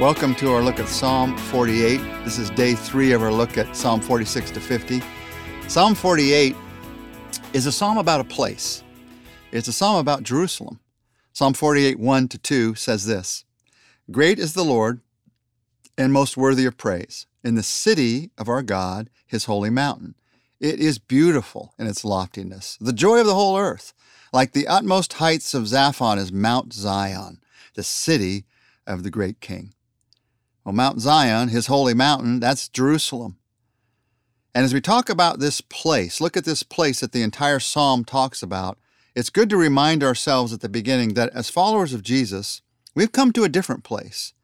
Welcome to our look at Psalm 48. This is day three of our look at Psalm 46 to 50. Psalm 48 is a psalm about a place, it's a psalm about Jerusalem. Psalm 48, 1 to 2 says this Great is the Lord and most worthy of praise in the city of our God, his holy mountain. It is beautiful in its loftiness, the joy of the whole earth. Like the utmost heights of Zaphon is Mount Zion, the city of the great king. Well, Mount Zion, his holy mountain, that's Jerusalem. And as we talk about this place, look at this place that the entire psalm talks about. It's good to remind ourselves at the beginning that as followers of Jesus, we've come to a different place.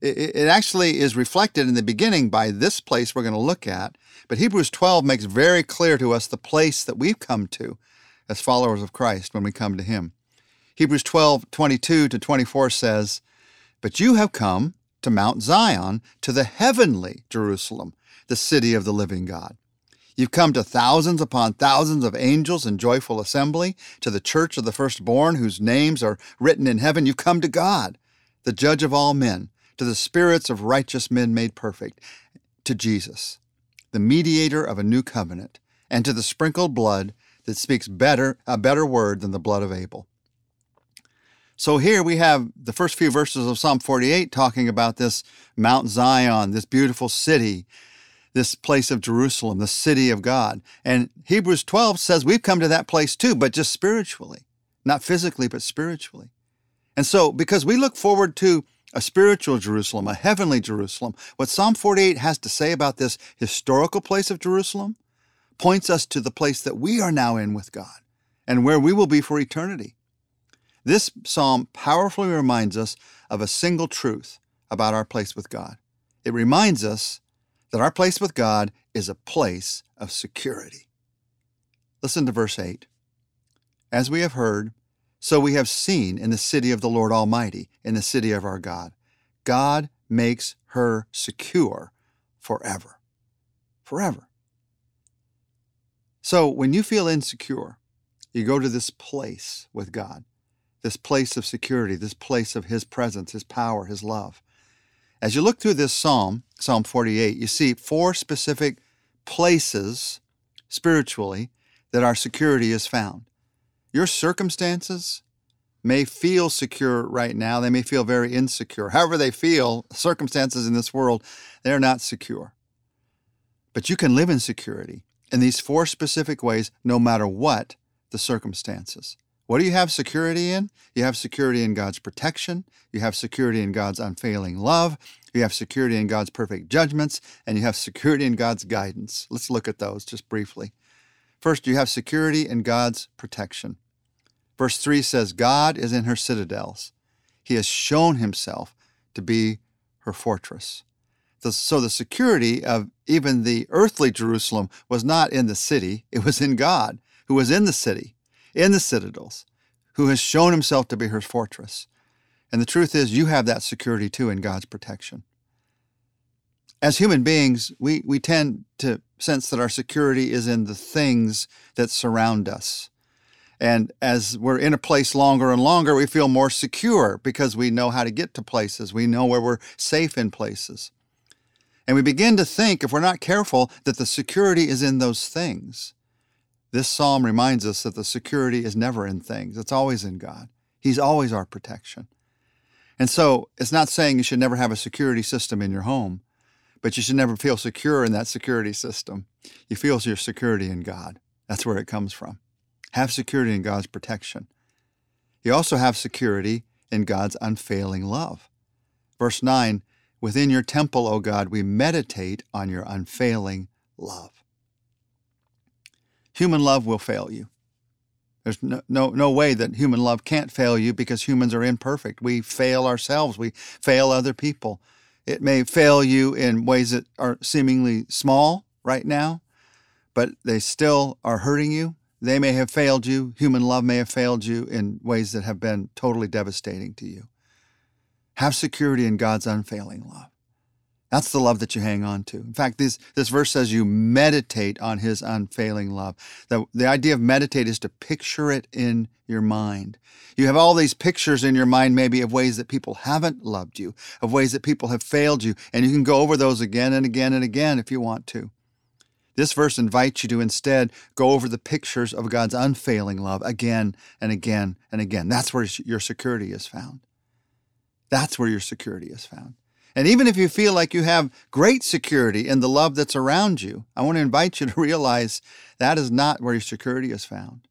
It, it actually is reflected in the beginning by this place we're going to look at, but Hebrews 12 makes very clear to us the place that we've come to as followers of Christ when we come to Him. Hebrews 12, 22 to 24 says, But you have come to Mount Zion, to the heavenly Jerusalem, the city of the living God. You've come to thousands upon thousands of angels in joyful assembly, to the church of the firstborn whose names are written in heaven. You've come to God, the judge of all men, to the spirits of righteous men made perfect, to Jesus, the mediator of a new covenant, and to the sprinkled blood that speaks better a better word than the blood of Abel. So here we have the first few verses of Psalm 48 talking about this Mount Zion, this beautiful city, this place of Jerusalem, the city of God. And Hebrews 12 says we've come to that place too, but just spiritually, not physically, but spiritually. And so, because we look forward to a spiritual Jerusalem, a heavenly Jerusalem, what Psalm 48 has to say about this historical place of Jerusalem points us to the place that we are now in with God and where we will be for eternity. This psalm powerfully reminds us of a single truth about our place with God. It reminds us that our place with God is a place of security. Listen to verse 8. As we have heard, so we have seen in the city of the Lord Almighty, in the city of our God. God makes her secure forever. Forever. So when you feel insecure, you go to this place with God this place of security, this place of His presence, His power, His love. As you look through this psalm, Psalm 48, you see four specific places spiritually that our security is found. Your circumstances may feel secure right now, they may feel very insecure. However, they feel, circumstances in this world, they're not secure. But you can live in security in these four specific ways, no matter what the circumstances. What do you have security in? You have security in God's protection. You have security in God's unfailing love. You have security in God's perfect judgments. And you have security in God's guidance. Let's look at those just briefly. First, you have security in God's protection. Verse 3 says, God is in her citadels. He has shown himself to be her fortress. So the security of even the earthly Jerusalem was not in the city, it was in God, who was in the city in the citadels, who has shown himself to be her fortress. And the truth is, you have that security too in God's protection. As human beings, we, we tend to sense that our security is in the things that surround us. And as we're in a place longer and longer, we feel more secure because we know how to get to places. We know where we're safe in places. And we begin to think, if we're not careful, that the security is in those things. This psalm reminds us that the security is never in things, it's always in God. He's always our protection. And so it's not saying you should never have a security system in your home, but you should never feel secure in that security system. You feel your security in God. That's where it comes from. Have security in God's protection. You also have security in God's unfailing love. Verse 9 Within your temple, O God, we meditate on your unfailing love. Human love will fail you. There's no, no, no way that human love can't fail you because humans are imperfect. We fail ourselves, we fail other people. It may fail you in ways that are seemingly small right now, but they still are hurting you. They may have failed you. Human love may have failed you in ways that have been totally devastating to you. Have security in God's unfailing love. That's the love that you hang on to. In fact, this, this verse says you meditate on his unfailing love. The, the idea of meditate is to picture it in your mind. You have all these pictures in your mind, maybe of ways that people haven't loved you, of ways that people have failed you, and you can go over those again and again and again if you want to. This verse invites you to instead go over the pictures of God's unfailing love again and again and again. That's where your security is found. That's where your security is found. And even if you feel like you have great security in the love that's around you, I want to invite you to realize that is not where your security is found.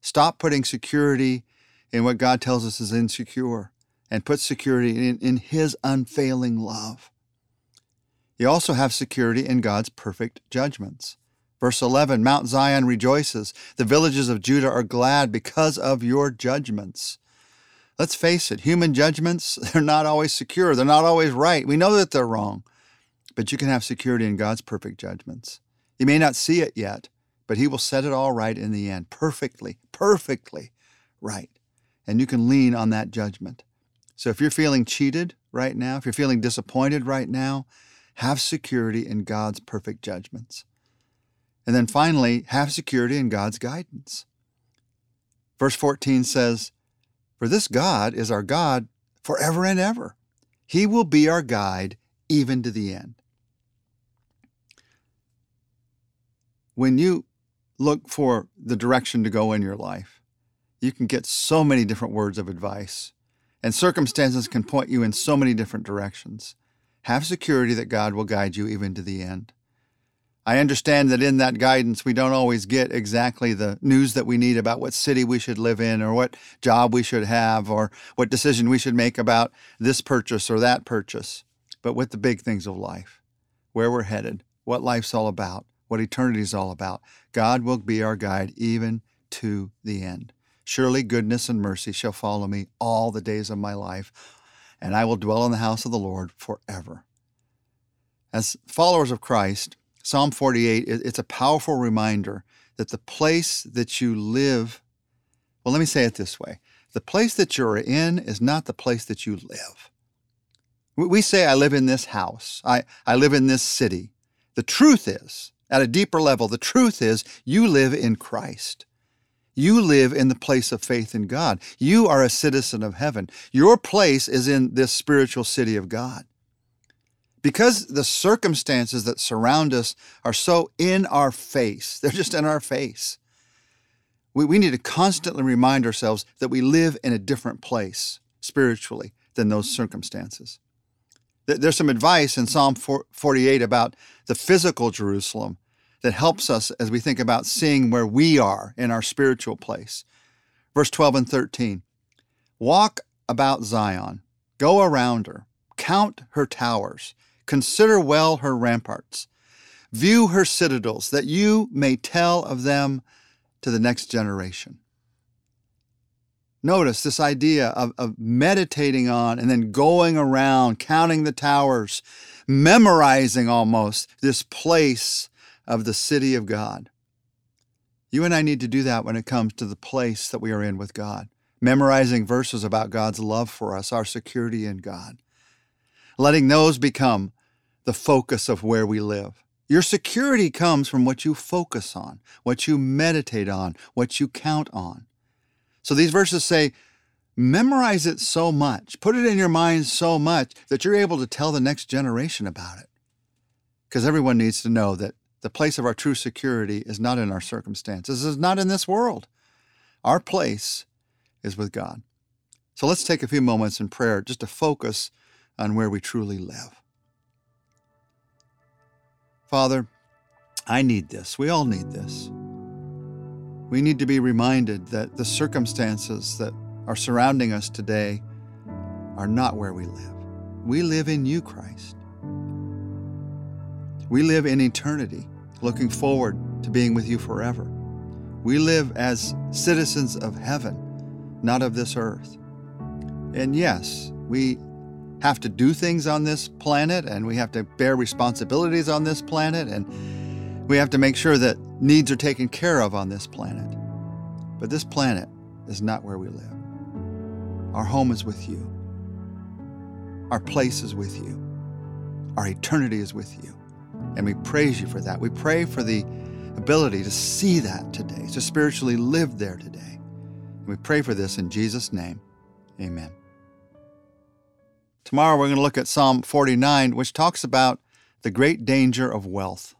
Stop putting security in what God tells us is insecure and put security in, in His unfailing love. You also have security in God's perfect judgments. Verse 11 Mount Zion rejoices, the villages of Judah are glad because of your judgments. Let's face it, human judgments, they're not always secure. They're not always right. We know that they're wrong. But you can have security in God's perfect judgments. You may not see it yet, but He will set it all right in the end, perfectly, perfectly right. And you can lean on that judgment. So if you're feeling cheated right now, if you're feeling disappointed right now, have security in God's perfect judgments. And then finally, have security in God's guidance. Verse 14 says, for this God is our God forever and ever. He will be our guide even to the end. When you look for the direction to go in your life, you can get so many different words of advice, and circumstances can point you in so many different directions. Have security that God will guide you even to the end. I understand that in that guidance, we don't always get exactly the news that we need about what city we should live in, or what job we should have, or what decision we should make about this purchase or that purchase. But with the big things of life, where we're headed, what life's all about, what eternity is all about, God will be our guide even to the end. Surely goodness and mercy shall follow me all the days of my life, and I will dwell in the house of the Lord forever. As followers of Christ, Psalm 48, it's a powerful reminder that the place that you live, well, let me say it this way the place that you're in is not the place that you live. We say, I live in this house, I, I live in this city. The truth is, at a deeper level, the truth is you live in Christ. You live in the place of faith in God. You are a citizen of heaven. Your place is in this spiritual city of God. Because the circumstances that surround us are so in our face, they're just in our face. We, we need to constantly remind ourselves that we live in a different place spiritually than those circumstances. There's some advice in Psalm 48 about the physical Jerusalem that helps us as we think about seeing where we are in our spiritual place. Verse 12 and 13 Walk about Zion, go around her, count her towers Consider well her ramparts. View her citadels, that you may tell of them to the next generation. Notice this idea of, of meditating on and then going around, counting the towers, memorizing almost this place of the city of God. You and I need to do that when it comes to the place that we are in with God, memorizing verses about God's love for us, our security in God letting those become the focus of where we live. Your security comes from what you focus on, what you meditate on, what you count on. So these verses say, memorize it so much, put it in your mind so much that you're able to tell the next generation about it. Because everyone needs to know that the place of our true security is not in our circumstances, is not in this world. Our place is with God. So let's take a few moments in prayer just to focus on where we truly live. Father, I need this. We all need this. We need to be reminded that the circumstances that are surrounding us today are not where we live. We live in you, Christ. We live in eternity, looking forward to being with you forever. We live as citizens of heaven, not of this earth. And yes, we have to do things on this planet and we have to bear responsibilities on this planet and we have to make sure that needs are taken care of on this planet. But this planet is not where we live. Our home is with you. Our place is with you. Our eternity is with you. And we praise you for that. We pray for the ability to see that today, to spiritually live there today. And we pray for this in Jesus' name. Amen. Tomorrow we're going to look at Psalm 49, which talks about the great danger of wealth.